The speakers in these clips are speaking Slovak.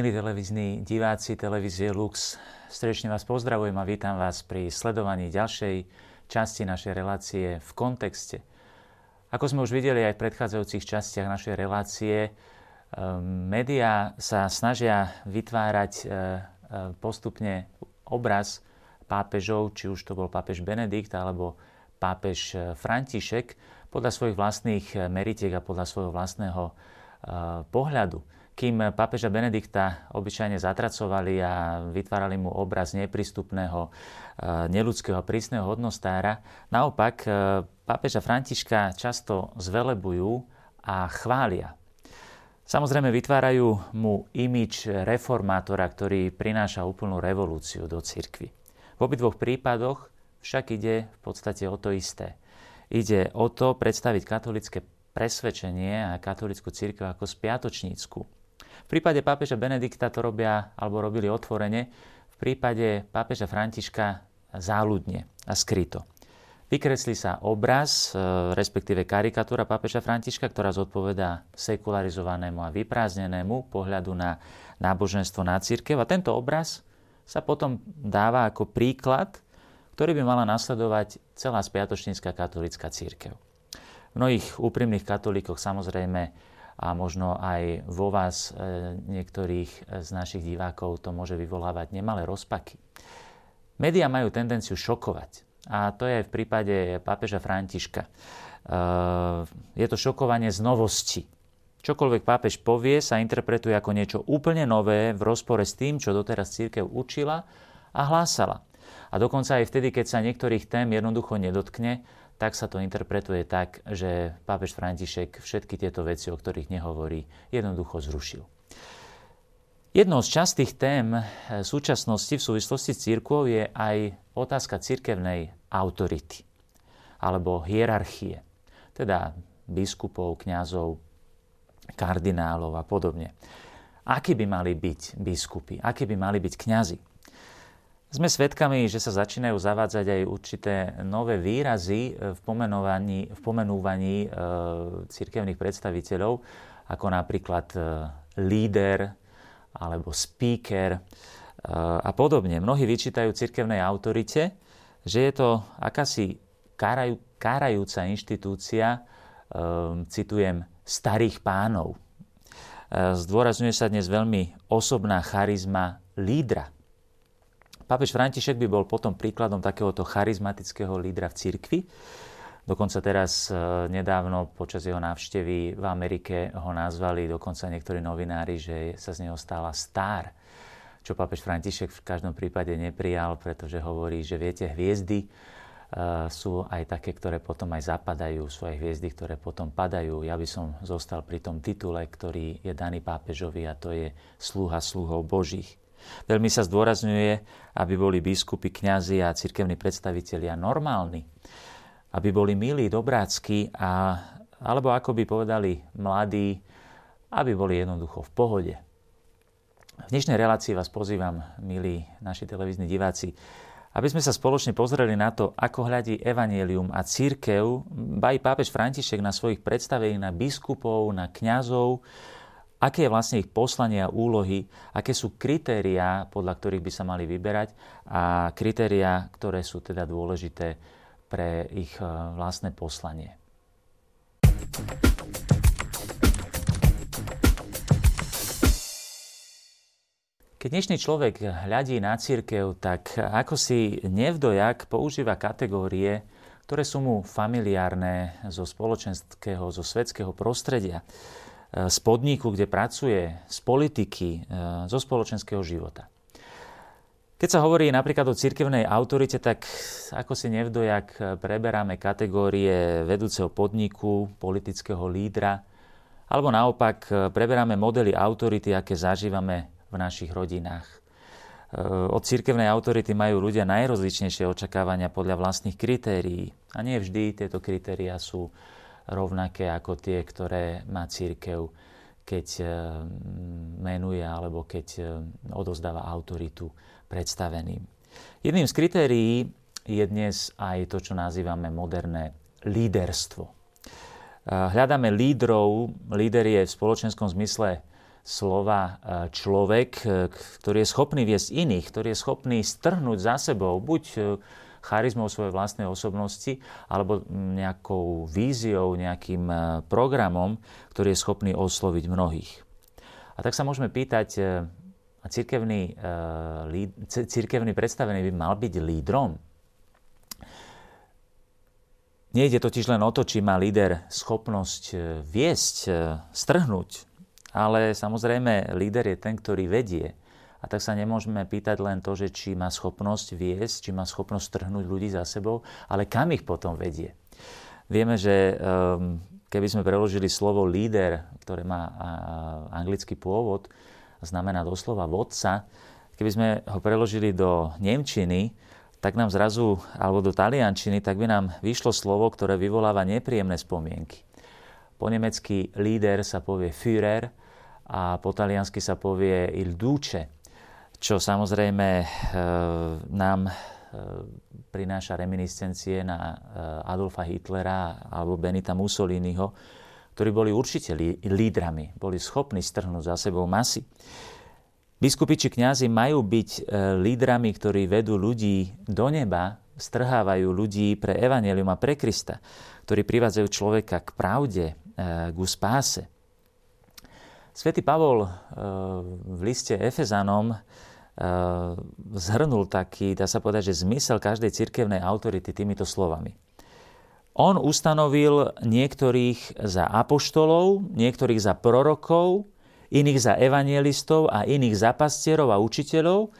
Milí televízni diváci televízie Lux, srdečne vás pozdravujem a vítam vás pri sledovaní ďalšej časti našej relácie v kontexte. Ako sme už videli aj v predchádzajúcich častiach našej relácie, ehm, médiá sa snažia vytvárať e, e, postupne obraz pápežov, či už to bol pápež Benedikt alebo pápež František, podľa svojich vlastných meritiek a podľa svojho vlastného pohľadu kým pápeža Benedikta obyčajne zatracovali a vytvárali mu obraz neprístupného, e, neludského a prísneho hodnostára, naopak e, pápeža Františka často zvelebujú a chvália. Samozrejme vytvárajú mu imič reformátora, ktorý prináša úplnú revolúciu do cirkvy. V obidvoch prípadoch však ide v podstate o to isté. Ide o to predstaviť katolické presvedčenie a katolickú církev ako spiatočnícku, v prípade pápeža Benedikta to robia, alebo robili otvorene, v prípade pápeža Františka záľudne a skryto. Vykreslí sa obraz, e, respektíve karikatúra pápeža Františka, ktorá zodpovedá sekularizovanému a vyprázdnenému pohľadu na náboženstvo, na církev. A tento obraz sa potom dáva ako príklad, ktorý by mala nasledovať celá spiatočnícka katolická církev. V mnohých úprimných katolíkoch samozrejme a možno aj vo vás, e, niektorých e, z našich divákov, to môže vyvolávať nemalé rozpaky. Média majú tendenciu šokovať. A to je v prípade pápeža Františka. E, je to šokovanie z novosti. Čokoľvek pápež povie, sa interpretuje ako niečo úplne nové v rozpore s tým, čo doteraz církev učila a hlásala. A dokonca aj vtedy, keď sa niektorých tém jednoducho nedotkne, tak sa to interpretuje tak, že pápež František všetky tieto veci, o ktorých nehovorí, jednoducho zrušil. Jednou z častých tém eh, súčasnosti v súvislosti s církvou je aj otázka cirkevnej autority alebo hierarchie, teda biskupov, kňazov, kardinálov a podobne. Akí by mali byť biskupy, akí by mali byť kňazi? Sme svedkami, že sa začínajú zavádzať aj určité nové výrazy v pomenovaní, v pomenúvaní e, církevných predstaviteľov, ako napríklad e, líder alebo speaker e, a podobne. Mnohí vyčítajú církevnej autorite, že je to akási káraj, kárajúca inštitúcia, e, citujem, starých pánov. E, zdôrazňuje sa dnes veľmi osobná charizma lídra Pápež František by bol potom príkladom takéhoto charizmatického lídra v cirkvi. Dokonca teraz e, nedávno počas jeho návštevy v Amerike ho nazvali dokonca niektorí novinári, že sa z neho stala star, čo pápež František v každom prípade neprijal, pretože hovorí, že viete, hviezdy e, sú aj také, ktoré potom aj zapadajú, aj hviezdy, ktoré potom padajú. Ja by som zostal pri tom titule, ktorý je daný pápežovi a to je sluha sluhov Božích. Veľmi sa zdôrazňuje, aby boli biskupy, kňazi a cirkevní predstavitelia normálni, aby boli milí, dobrácky a, alebo ako by povedali mladí, aby boli jednoducho v pohode. V dnešnej relácii vás pozývam, milí naši televízni diváci, aby sme sa spoločne pozreli na to, ako hľadí evanielium a církev, ba pápež František na svojich predstavení na biskupov, na kňazov, aké je vlastne ich poslanie a úlohy, aké sú kritériá, podľa ktorých by sa mali vyberať? A kritériá, ktoré sú teda dôležité pre ich e, vlastné poslanie. Keď dnešný človek hľadí na církev, tak ako si nevdojak používa kategórie, ktoré sú mu familiárne zo spoločenského, zo svetského prostredia z podniku, kde pracuje, z politiky, e, zo spoločenského života. Keď sa hovorí napríklad o cirkevnej autorite, tak ako si nevdojak preberáme kategórie vedúceho podniku, politického lídra, alebo naopak e, preberáme modely autority, aké zažívame v našich rodinách. E, od cirkevnej autority majú ľudia najrozličnejšie očakávania podľa vlastných kritérií. A nie vždy tieto kritériá sú rovnaké ako tie, ktoré má církev, keď e, menuje alebo keď e, odozdáva autoritu predstaveným. Jedným z kritérií je dnes aj to, čo nazývame moderné líderstvo. E, hľadáme lídrov, líder je v spoločenskom zmysle slova človek, ktorý je schopný viesť iných, ktorý je schopný strhnúť za sebou buď charizmou svojej vlastnej osobnosti alebo nejakou víziou, nejakým programom, ktorý je schopný osloviť mnohých. A tak sa môžeme pýtať, a církevný, církevný predstavený by mal byť lídrom. Nejde totiž len o to, či má líder schopnosť e, viesť, e, strhnúť, ale samozrejme líder je ten, ktorý vedie. A tak sa nemôžeme pýtať len to, že či má schopnosť viesť, či má schopnosť strhnúť ľudí za sebou, ale kam ich potom vedie. Vieme, že ehm, keby sme preložili slovo líder, ktoré má anglický pôvod, znamená doslova vodca, keby sme ho preložili do Nemčiny, tak nám zrazu, alebo do taliančiny, tak by nám vyšlo slovo, ktoré vyvoláva nepríjemné spomienky. Po nemecky líder sa povie Führer a po taliansky sa povie Il Duce, čo samozrejme e, nám e, prináša reminiscencie na e, Adolfa Hitlera alebo Benita Mussoliniho, ktorí boli určite lídrami, boli schopní strhnúť za sebou masy. Biskupi či kňazi majú byť lídrami, ktorí vedú ľudí do neba, strhávajú ľudí pre Evangelium a pre Krista, ktorí privádzajú človeka k pravde, k spáse. Svetý Pavol v liste Efezanom zhrnul taký, dá sa povedať, že zmysel každej cirkevnej autority týmito slovami. On ustanovil niektorých za apoštolov, niektorých za prorokov, iných za evangelistov a iných za pastierov a učiteľov,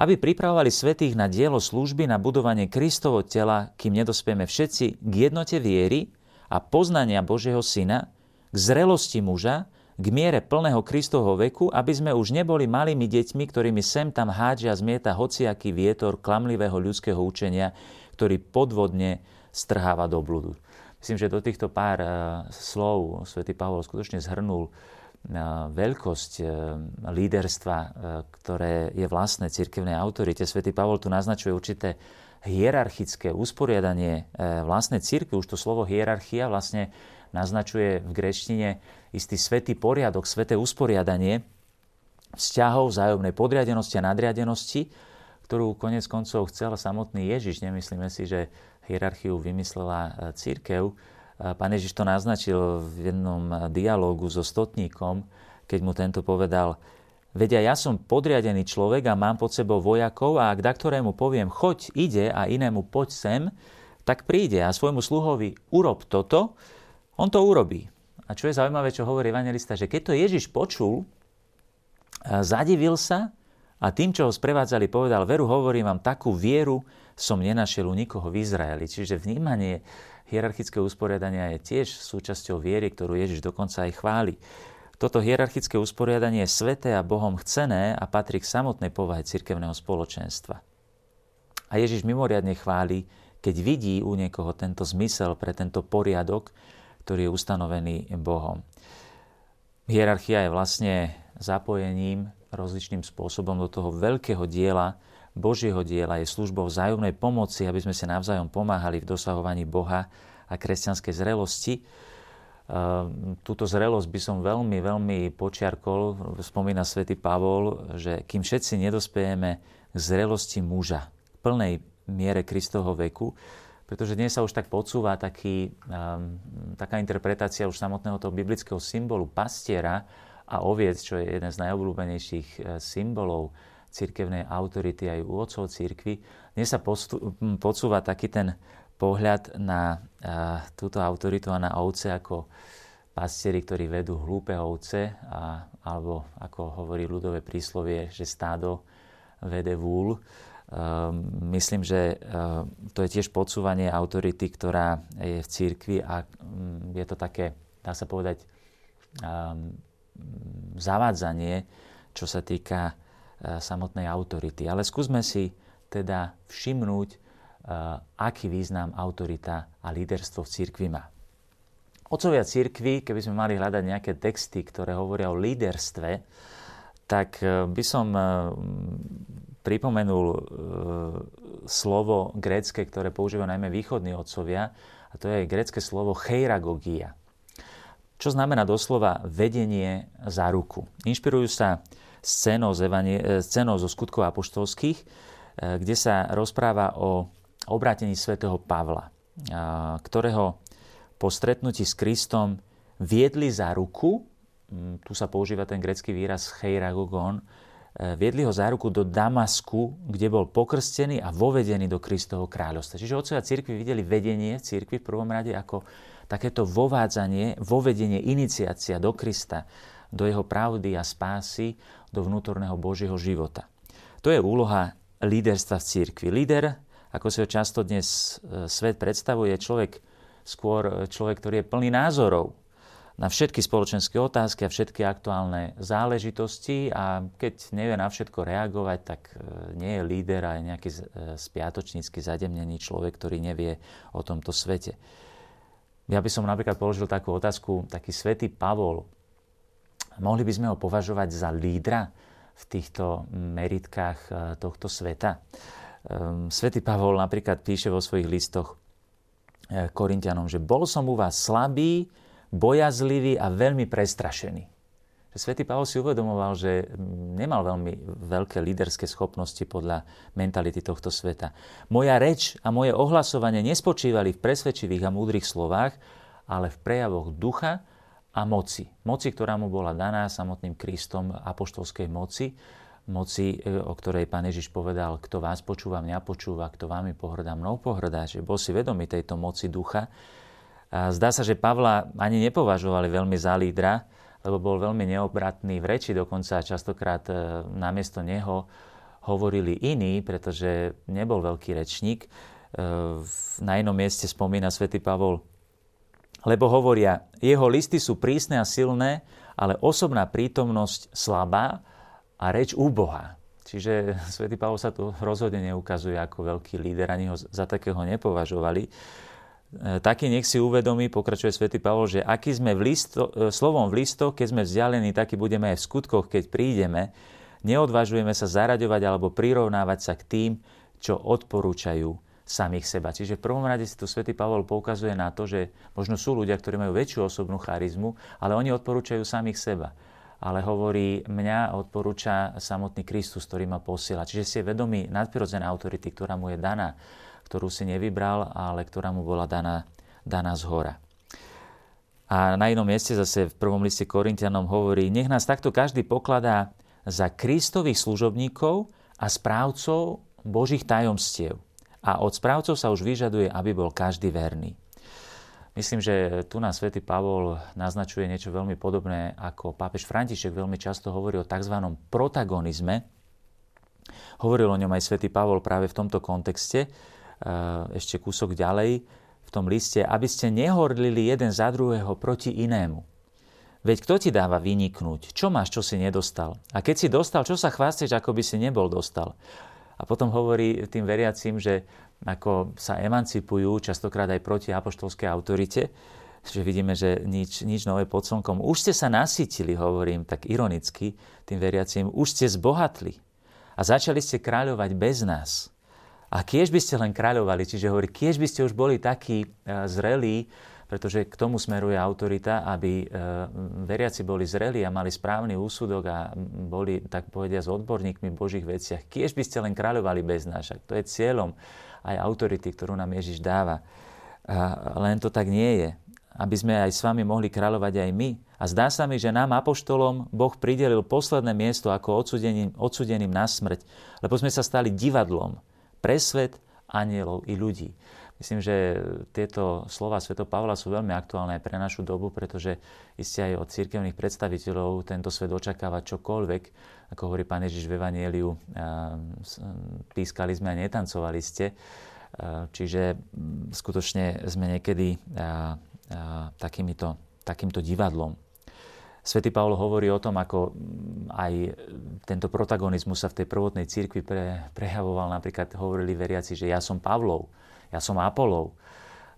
aby pripravovali svetých na dielo služby na budovanie Kristovo tela, kým nedospieme všetci k jednote viery a poznania Božieho Syna, k zrelosti muža, k miere plného Kristovho veku, aby sme už neboli malými deťmi, ktorými sem tam hádžia zmieta hociaký vietor klamlivého ľudského učenia, ktorý podvodne strháva do blúdu. Myslím, že do týchto pár uh, slov svätý Pavol skutočne zhrnul veľkosť e, líderstva, ktoré je vlastné cirkevnej autorite. Svetý Pavol tu naznačuje určité hierarchické usporiadanie vlastnej cirkvi. Už to slovo hierarchia vlastne naznačuje v greštine istý svetý poriadok, sveté usporiadanie vzťahov, vzájomnej podriadenosti a nadriadenosti, ktorú konec koncov chcel samotný Ježiš. Nemyslíme si, že hierarchiu vymyslela církev, Pán Ježiš to naznačil v jednom dialógu so stotníkom, keď mu tento povedal, vedia, ja som podriadený človek a mám pod sebou vojakov a ak ktorému poviem, choď, ide a inému poď sem, tak príde a svojmu sluhovi urob toto, on to urobí. A čo je zaujímavé, čo hovorí evangelista, že keď to Ježiš počul, zadivil sa a tým, čo ho sprevádzali, povedal, veru hovorím vám, takú vieru som nenašiel u nikoho v Izraeli. Čiže vnímanie hierarchické usporiadania je tiež súčasťou viery, ktorú Ježiš dokonca aj chváli. Toto hierarchické usporiadanie je sveté a Bohom chcené a patrí k samotnej povahe cirkevného spoločenstva. A Ježiš mimoriadne chváli, keď vidí u niekoho tento zmysel pre tento poriadok, ktorý je ustanovený Bohom. Hierarchia je vlastne zapojením rozličným spôsobom do toho veľkého diela, Božieho diela je službou vzájomnej pomoci, aby sme sa navzájom pomáhali v dosahovaní Boha a kresťanskej zrelosti. Ehm, túto zrelosť by som veľmi, veľmi počiarkol. Spomína svätý Pavol, že kým všetci nedospejeme k zrelosti muža, k plnej miere Kristovho veku, pretože dnes sa už tak podsúva taký, um, taká interpretácia už samotného toho biblického symbolu pastiera a oviec, čo je jeden z najobľúbenejších e, symbolov cirkevnej autority aj u otcov cirkvy. Dnes sa podsúva taký ten pohľad na a, túto autoritu a na ovce ako pastieri, ktorí vedú hlúpe ovce, a, alebo ako hovorí ľudové príslovie, že stádo vede vúl. Um, myslím, že um, to je tiež podsúvanie autority, ktorá je v církvi a um, je to také, dá sa povedať, um, zavádzanie, čo sa týka E, samotnej autority. Ale skúsme si teda všimnúť, e, aký význam autorita a líderstvo v cirkvi má. Otcovia cirkvi, keby sme mali hľadať nejaké texty, ktoré hovoria o líderstve, tak e, by som pripomenul slovo grécke, ktoré používajú najmä východní otcovia, a to je grécke slovo cheiragogia, čo znamená doslova vedenie za ruku. Inšpirujú sa scénou, z e, scénou zo skutkov apoštolských, e, kde sa rozpráva o obrátení svätého Pavla, ktorého po stretnutí s Kristom viedli za ruku, tu sa používa ten grecký výraz cheiragogon, e, viedli ho za ruku do Damasku, kde bol pokrstený a vovedený do Kristovho kráľovstva. Čiže otcovia cirkvi videli vedenie cirkvi v prvom rade ako takéto vovádzanie, vovedenie, iniciácia do Krista, do jeho pravdy a spásy, do vnútorného Božieho života. To je úloha líderstva v cirkvi. Líder, ako si ho často dnes e, svet predstavuje, je človek skôr e, človek, ktorý je plný názorov na všetky spoločenské otázky a všetky aktuálne záležitosti a keď nevie na všetko reagovať, tak e, nie je líder a nejaký spiatočnícky zademnený človek, ktorý nevie o tomto svete. Ja by som napríklad položil takú otázku, taký svätý Pavol, mohli by sme ho považovať za lídra v týchto meritkách e, tohto sveta? Ehm, svätý Pavol napríklad píše vo svojich listoch e, Korintianom, že bol som u vás slabý, bojazlivý a veľmi prestrašený. Svetý Pavol si uvedomoval, že nemal veľmi veľké líderské schopnosti podľa mentality tohto sveta. Moja reč a moje ohlasovanie nespočívali v presvedčivých a múdrych slovách, ale v prejavoch ducha a moci. Moci, ktorá mu bola daná samotným Kristom apoštolskej moci, moci, e, o ktorej pán Ježiš povedal, kto vás počúva, mňa počúva, kto vámi pohrdá, mnou pohrdá, že bol si vedomý tejto moci ducha. Zdá sa, že Pavla ani nepovažovali veľmi za lídra, lebo bol veľmi neobratný v reči, dokonca častokrát e, namiesto neho hovorili iní, pretože nebol veľký rečník. E, na inom mieste spomína svätý Pavol, lebo hovoria, jeho listy sú prísne a silné, ale osobná prítomnosť slabá a reč úbohá. Čiže svätý Pavol sa tu rozhodne neukazuje ako veľký líder, ani ho za takého nepovažovali. E, taký nech si uvedomí, pokračuje svätý Pavol, že aký sme v listo, e, slovom v listoch, keď sme vzdialení, taký budeme aj v skutkoch, keď prídeme. Neodvážujeme sa zaraďovať alebo prirovnávať sa k tým, čo odporúčajú samých seba. Čiže v prvom rade si tu svätý Pavol poukazuje na to, že možno sú ľudia, ktorí majú väčšiu osobnú charizmu, ale oni odporúčajú samých seba. Ale hovorí, mňa odporúča samotný Kristus, ktorý ma posiela. Čiže si je vedomý nadprirodzená autority, ktorá mu je daná ktorú si nevybral, ale ktorá mu bola daná, daná z hora. A na inom mieste zase v prvom liste Korintianom hovorí, nech nás takto každý pokladá za Kristových služobníkov a správcov Božích tajomstiev. A od správcov sa už vyžaduje, aby bol každý verný. Myslím, že tu nás svätý Pavol naznačuje niečo veľmi podobné, ako pápež František veľmi často hovorí o tzv. protagonizme. Hovoril o ňom aj svätý Pavol práve v tomto kontexte, ešte kúsok ďalej v tom liste, aby ste nehorlili jeden za druhého proti inému. Veď kto ti dáva vyniknúť? Čo máš, čo si nedostal? A keď si dostal, čo sa chvásteš, ako by si nebol dostal? A potom hovorí tým veriacím, že ako sa emancipujú častokrát aj proti apoštolskej autorite, že vidíme, že nič, nič nové pod slnkom. Už ste sa nasytili, hovorím tak ironicky tým veriacím, už ste zbohatli a začali ste kráľovať bez nás. A kiež by ste len kráľovali, čiže hovorí, kiež by ste už boli takí e, zrelí, pretože k tomu smeruje autorita, aby e, veriaci boli zrelí a mali správny úsudok a boli, tak povedia, s odborníkmi v Božích veciach. Kiež by ste len kráľovali bez nás. To je cieľom aj autority, ktorú nám Ježiš dáva. A len to tak nie je. Aby sme aj s vami mohli kráľovať aj my. A zdá sa mi, že nám, apoštolom, Boh pridelil posledné miesto ako odsudeným, odsudeným na smrť, lebo sme sa stali divadlom pre svet, anielov i ľudí. Myslím, že tieto slova Sveto Pavla sú veľmi aktuálne aj pre našu dobu, pretože iste aj od cirkevných predstaviteľov tento svet očakáva čokoľvek. Ako hovorí Pán Ježiš v Evangeliu, pískali sme a netancovali ste. Čiže skutočne sme niekedy takýmito, takýmto divadlom. Svetý Pavol hovorí o tom, ako aj tento protagonizmus sa v tej prvotnej cirkvi pre, prejavoval. Napríklad hovorili veriaci, že ja som Pavlov, ja som Apolov.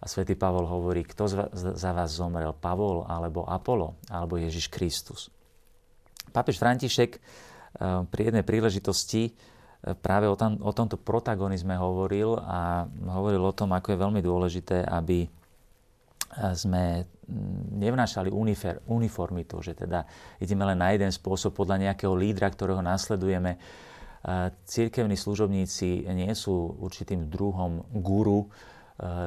A svätý Pavol hovorí, kto za vás zomrel, Pavol alebo Apolo, alebo Ježiš Kristus. Pápež František eh, pri jednej príležitosti eh, práve o, tam, o tomto protagonizme hovoril a hovoril o tom, ako je veľmi dôležité, aby sme nevnášali unifer, uniformitu, že teda ideme len na jeden spôsob podľa nejakého lídra, ktorého nasledujeme. Církevní služobníci nie sú určitým druhom guru,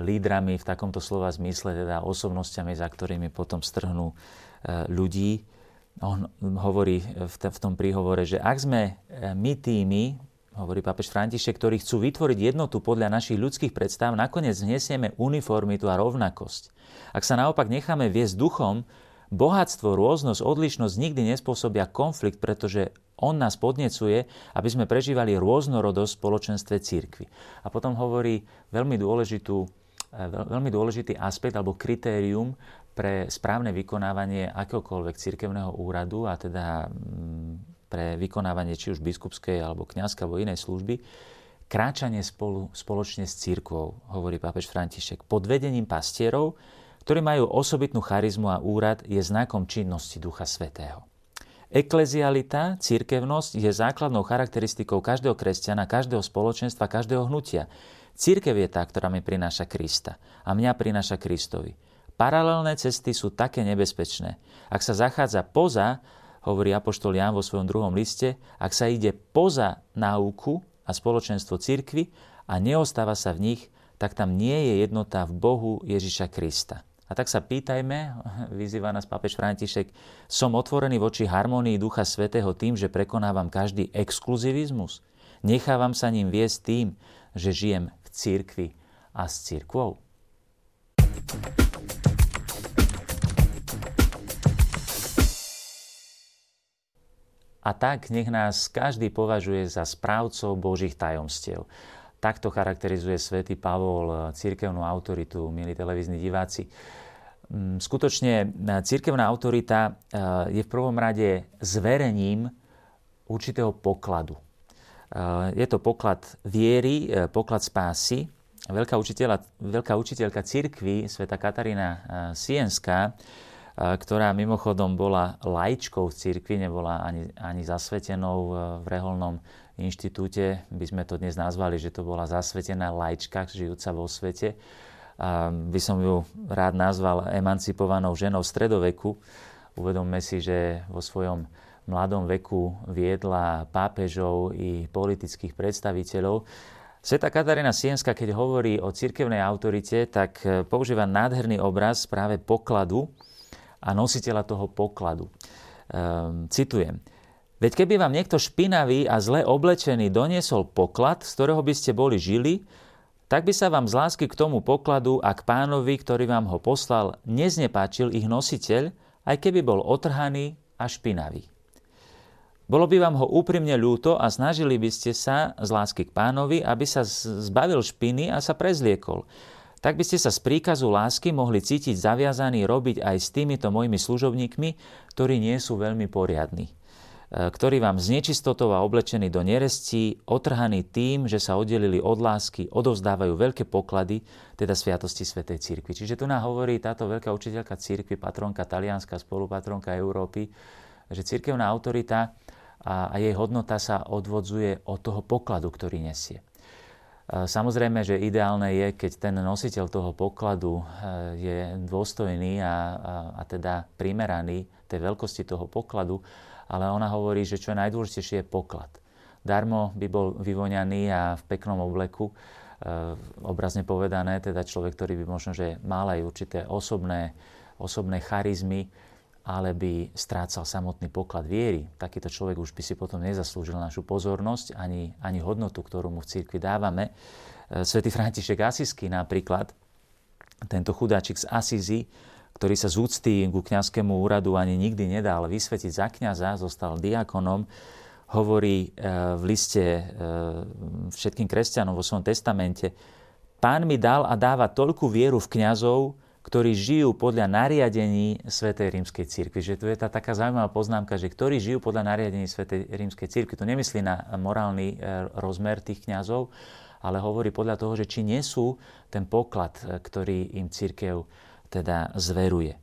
lídrami v takomto slova zmysle, teda osobnostiami, za ktorými potom strhnú ľudí. On hovorí v tom príhovore, že ak sme my tými, hovorí pápež František, ktorí chcú vytvoriť jednotu podľa našich ľudských predstav, nakoniec znesieme uniformitu a rovnakosť. Ak sa naopak necháme viesť duchom, bohatstvo, rôznosť, odlišnosť nikdy nespôsobia konflikt, pretože on nás podnecuje, aby sme prežívali rôznorodosť v spoločenstve církvy. A potom hovorí veľmi, dôležitú, e, veľmi dôležitý aspekt alebo kritérium pre správne vykonávanie akéhokoľvek církevného úradu a teda mm, pre vykonávanie či už biskupskej alebo kňazskej alebo inej služby, kráčanie spolu, spoločne s církvou, hovorí pápež František, pod vedením pastierov, ktorí majú osobitnú charizmu a úrad, je znakom činnosti Ducha Svetého. Eklezialita, církevnosť je základnou charakteristikou každého kresťana, každého spoločenstva, každého hnutia. Církev je tá, ktorá mi prináša Krista a mňa prináša Kristovi. Paralelné cesty sú také nebezpečné. Ak sa zachádza poza, hovorí Apoštol Ján vo svojom druhom liste, ak sa ide poza náuku a spoločenstvo církvy a neostáva sa v nich, tak tam nie je jednota v Bohu Ježiša Krista. A tak sa pýtajme, vyzýva nás pápež František, som otvorený voči harmonii Ducha Svetého tým, že prekonávam každý exkluzivizmus? Nechávam sa ním viesť tým, že žijem v církvi a s církvou? A tak nech nás každý považuje za správcov Božích tajomstiev. Takto charakterizuje svätý Pavol eh, církevnú autoritu, milí televízni diváci. Mm, skutočne eh, církevná autorita eh, je v prvom rade zverením určitého pokladu. Je to poklad viery, poklad spásy. Veľká, učiteľa, veľká učiteľka církvy, sveta Katarína Sienská, ktorá mimochodom bola lajčkou v církvi, nebola ani, ani zasvetenou v reholnom inštitúte by sme to dnes nazvali, že to bola zasvetená lajčka, žijúca vo svete. By som ju rád nazval emancipovanou ženou stredoveku. Uvedomme si, že vo svojom mladom veku viedla pápežov i politických predstaviteľov. Sveta Katarína Sienska, keď hovorí o cirkevnej autorite, tak používa nádherný obraz práve pokladu a nositeľa toho pokladu. Um, citujem. Veď keby vám niekto špinavý a zle oblečený doniesol poklad, z ktorého by ste boli žili, tak by sa vám z lásky k tomu pokladu a k pánovi, ktorý vám ho poslal, neznepáčil ich nositeľ, aj keby bol otrhaný a špinavý. Bolo by vám ho úprimne ľúto a snažili by ste sa z lásky k pánovi, aby sa zbavil špiny a sa prezliekol. Tak by ste sa z príkazu lásky mohli cítiť zaviazaní robiť aj s týmito mojimi služobníkmi, ktorí nie sú veľmi poriadni. E, ktorí vám z nečistotou a oblečení do nerestí, otrhaní tým, že sa oddelili od lásky, odovzdávajú veľké poklady, teda sviatosti Svetej Církvy. Čiže tu nám hovorí táto veľká učiteľka Církvy, patronka talianská, spolupatronka Európy, že církevná autorita a jej hodnota sa odvodzuje od toho pokladu, ktorý nesie. Samozrejme, že ideálne je, keď ten nositeľ toho pokladu e, je dôstojný a, a, a teda primeraný tej veľkosti toho pokladu, ale ona hovorí, že čo je najdôležitejšie je poklad. Darmo by bol vyvoňaný a v peknom obleku, e, obrazne povedané, teda človek, ktorý by možno, že mal aj určité osobné, osobné charizmy, ale by strácal samotný poklad viery. Takýto človek už by si potom nezaslúžil našu pozornosť ani, ani hodnotu, ktorú mu v cirkvi dávame. E, Svetý František Asisky napríklad, tento chudáčik z Asizi, ktorý sa z úcty ku kňazskému úradu ani nikdy nedal vysvetiť za kňaza, zostal diakonom, hovorí e, v liste e, všetkým kresťanom vo svojom testamente, Pán mi dal a dáva toľkú vieru v kňazov, ktorí žijú podľa nariadení Svetej rímskej cirkvi. Že tu je tá taká zaujímavá poznámka, že ktorí žijú podľa nariadení Svetej rímskej cirkvi. To nemyslí na morálny e, rozmer tých kňazov, ale hovorí podľa toho, že či nesú ten poklad, ktorý im církev teda zveruje.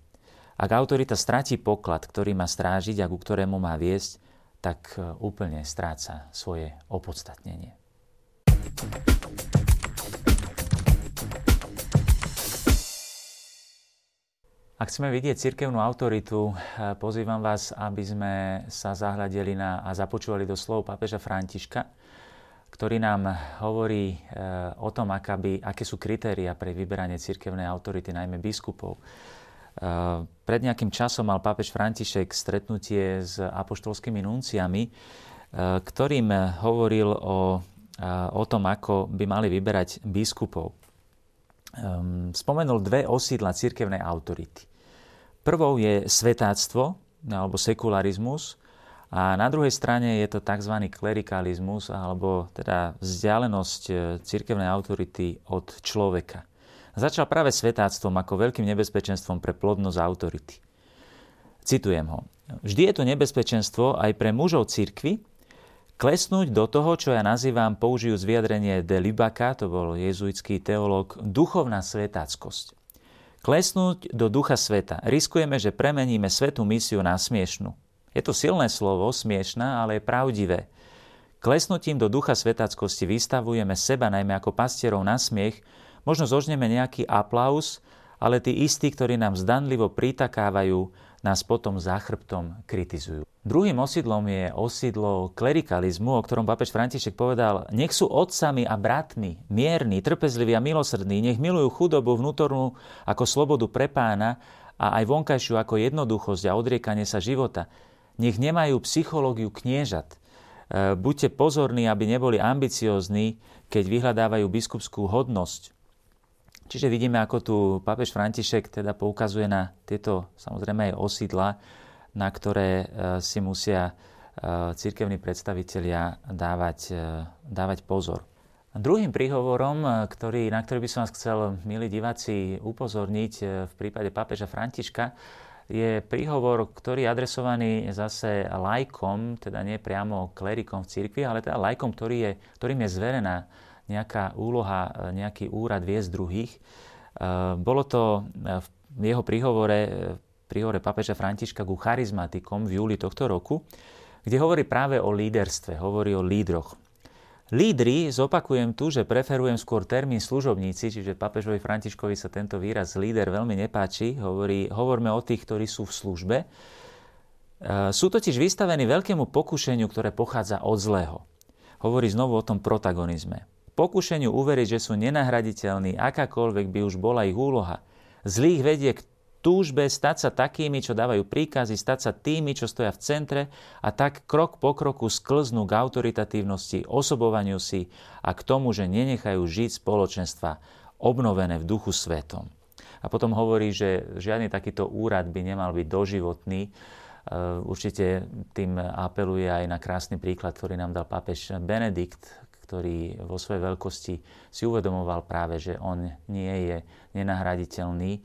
Ak autorita stratí poklad, ktorý má strážiť a ku ktorému má viesť, tak e, úplne stráca svoje opodstatnenie. Ak chceme vidieť cirkevnú autoritu, eh, pozývam vás, aby sme sa zahľadili na, a započúvali do slov pápeža Františka, ktorý nám hovorí eh, o tom, aká aké sú kritéria pre vyberanie cirkevnej autority, najmä biskupov. Eh, pred nejakým časom mal pápež František stretnutie s apoštolskými nunciami, ktorým hovoril o, o tom, ako by mali vyberať biskupov. Ehm, spomenul dve osídla cirkevnej autority. Prvou je svetáctvo alebo sekularizmus a na druhej strane je to tzv. klerikalizmus alebo teda vzdialenosť e, cirkevnej autority od človeka. Začal práve svetáctvom ako veľkým nebezpečenstvom pre plodnosť autority. Citujem ho. Vždy je to nebezpečenstvo aj pre mužov cirkvy, klesnúť do toho, čo ja nazývam, použijú vyjadrenie de Libaka, to bol jezuitský teológ, duchovná svetáckosť. Klesnúť do ducha sveta. Riskujeme, že premeníme svetú misiu na smiešnú. Je to silné slovo, smiešná, ale je pravdivé. Klesnutím do ducha svetáckosti vystavujeme seba najmä ako pastierov na smiech, možno zožneme nejaký aplaus, ale tí istí, ktorí nám zdanlivo pritakávajú, nás potom za chrbtom kritizujú. Druhým osídlom je osídlo klerikalizmu, o ktorom papež František povedal, nech sú otcami a bratmi, mierni, trpezliví a milosrdní, nech milujú chudobu vnútornú ako slobodu pre pána a aj vonkajšiu ako jednoduchosť a odriekanie sa života. Nech nemajú psychológiu kniežat. E, buďte pozorní, aby neboli ambiciózni, keď vyhľadávajú biskupskú hodnosť. Čiže vidíme, ako tu pápež František teda poukazuje na tieto samozrejme aj osídla, na ktoré e, si musia e, církevní predstavitelia dávať, e, dávať pozor. Druhým príhovorom, ktorý, na ktorý by som vás chcel, milí diváci, upozorniť v prípade pápeža Františka, je príhovor, ktorý je adresovaný zase lajkom, teda nie priamo klerikom v cirkvi, ale teda lajkom, ktorý je, ktorým je zverená nejaká úloha, e, nejaký úrad viesť druhých. E, bolo to e, v jeho príhovore, príhovore papeža Františka ku charizmatikom v júli tohto roku, kde hovorí práve o líderstve, hovorí o lídroch. Lídry, zopakujem tu, že preferujem skôr termín služobníci, čiže papežovi Františkovi sa tento výraz líder veľmi nepáči, hovorí, hovorme o tých, ktorí sú v službe. Sú totiž vystavení veľkému pokušeniu, ktoré pochádza od zlého. Hovorí znovu o tom protagonizme pokušeniu uveriť, že sú nenahraditeľní, akákoľvek by už bola ich úloha. Zlých vedie k túžbe stať sa takými, čo dávajú príkazy, stať sa tými, čo stoja v centre a tak krok po kroku sklznú k autoritatívnosti, osobovaniu si a k tomu, že nenechajú žiť spoločenstva obnovené v duchu svetom. A potom hovorí, že žiadny takýto úrad by nemal byť doživotný. E, určite tým apeluje aj na krásny príklad, ktorý nám dal pápež Benedikt, ktorý vo svojej veľkosti si uvedomoval práve, že on nie je nenahraditeľný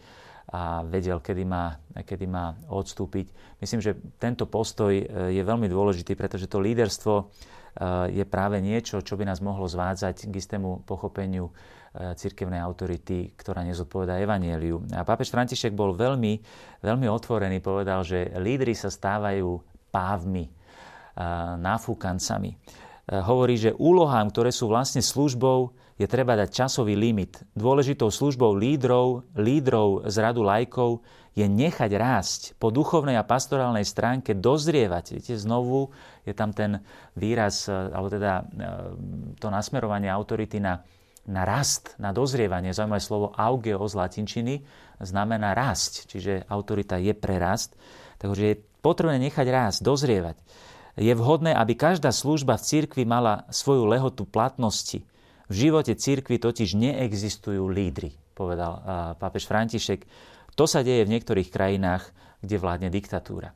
a vedel, kedy má, kedy má odstúpiť. Myslím, že tento postoj e, je veľmi dôležitý, pretože to líderstvo e, je práve niečo, čo by nás mohlo zvádzať k istému pochopeniu e, cirkevnej autority, ktorá nezodpovedá evanieliu. A pápež František bol veľmi, veľmi otvorený, povedal, že lídry sa stávajú pávmi, náfúkancami. E, hovorí, že úlohám, ktoré sú vlastne službou, je treba dať časový limit. Dôležitou službou lídrov, lídrov z radu lajkov je nechať rásť po duchovnej a pastorálnej stránke, dozrievať. Viete, znovu je tam ten výraz, e, alebo teda e, to nasmerovanie autority na, na rast, na dozrievanie. Zaujímavé slovo augeo z latinčiny znamená rásť, čiže autorita je pre rast. Takže je potrebné nechať rásť, dozrievať. Je vhodné, aby každá služba v cirkvi mala svoju lehotu platnosti. V živote cirkvi totiž neexistujú lídry, povedal pápež František. To sa deje v niektorých krajinách, kde vládne diktatúra.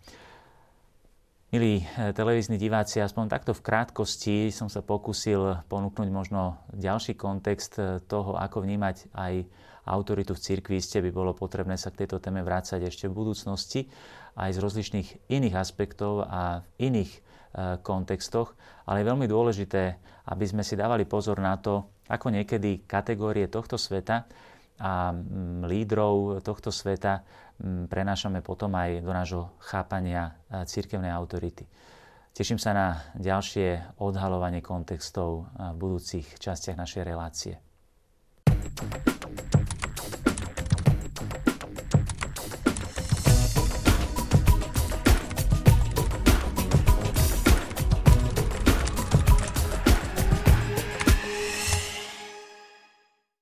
Milí e, televízni diváci, aspoň takto v krátkosti som sa pokúsil ponúknuť možno ďalší kontext e, toho, ako vnímať aj autoritu v cirkvi. Isté by bolo potrebné sa k tejto téme vrácať ešte v budúcnosti aj z rozličných iných aspektov a v iných kontextoch, ale je veľmi dôležité, aby sme si dávali pozor na to, ako niekedy kategórie tohto sveta a mm, lídrov tohto sveta mm, prenášame potom aj do nášho chápania eh, církevnej autority. Teším sa na ďalšie odhalovanie kontextov eh, v budúcich častiach našej relácie.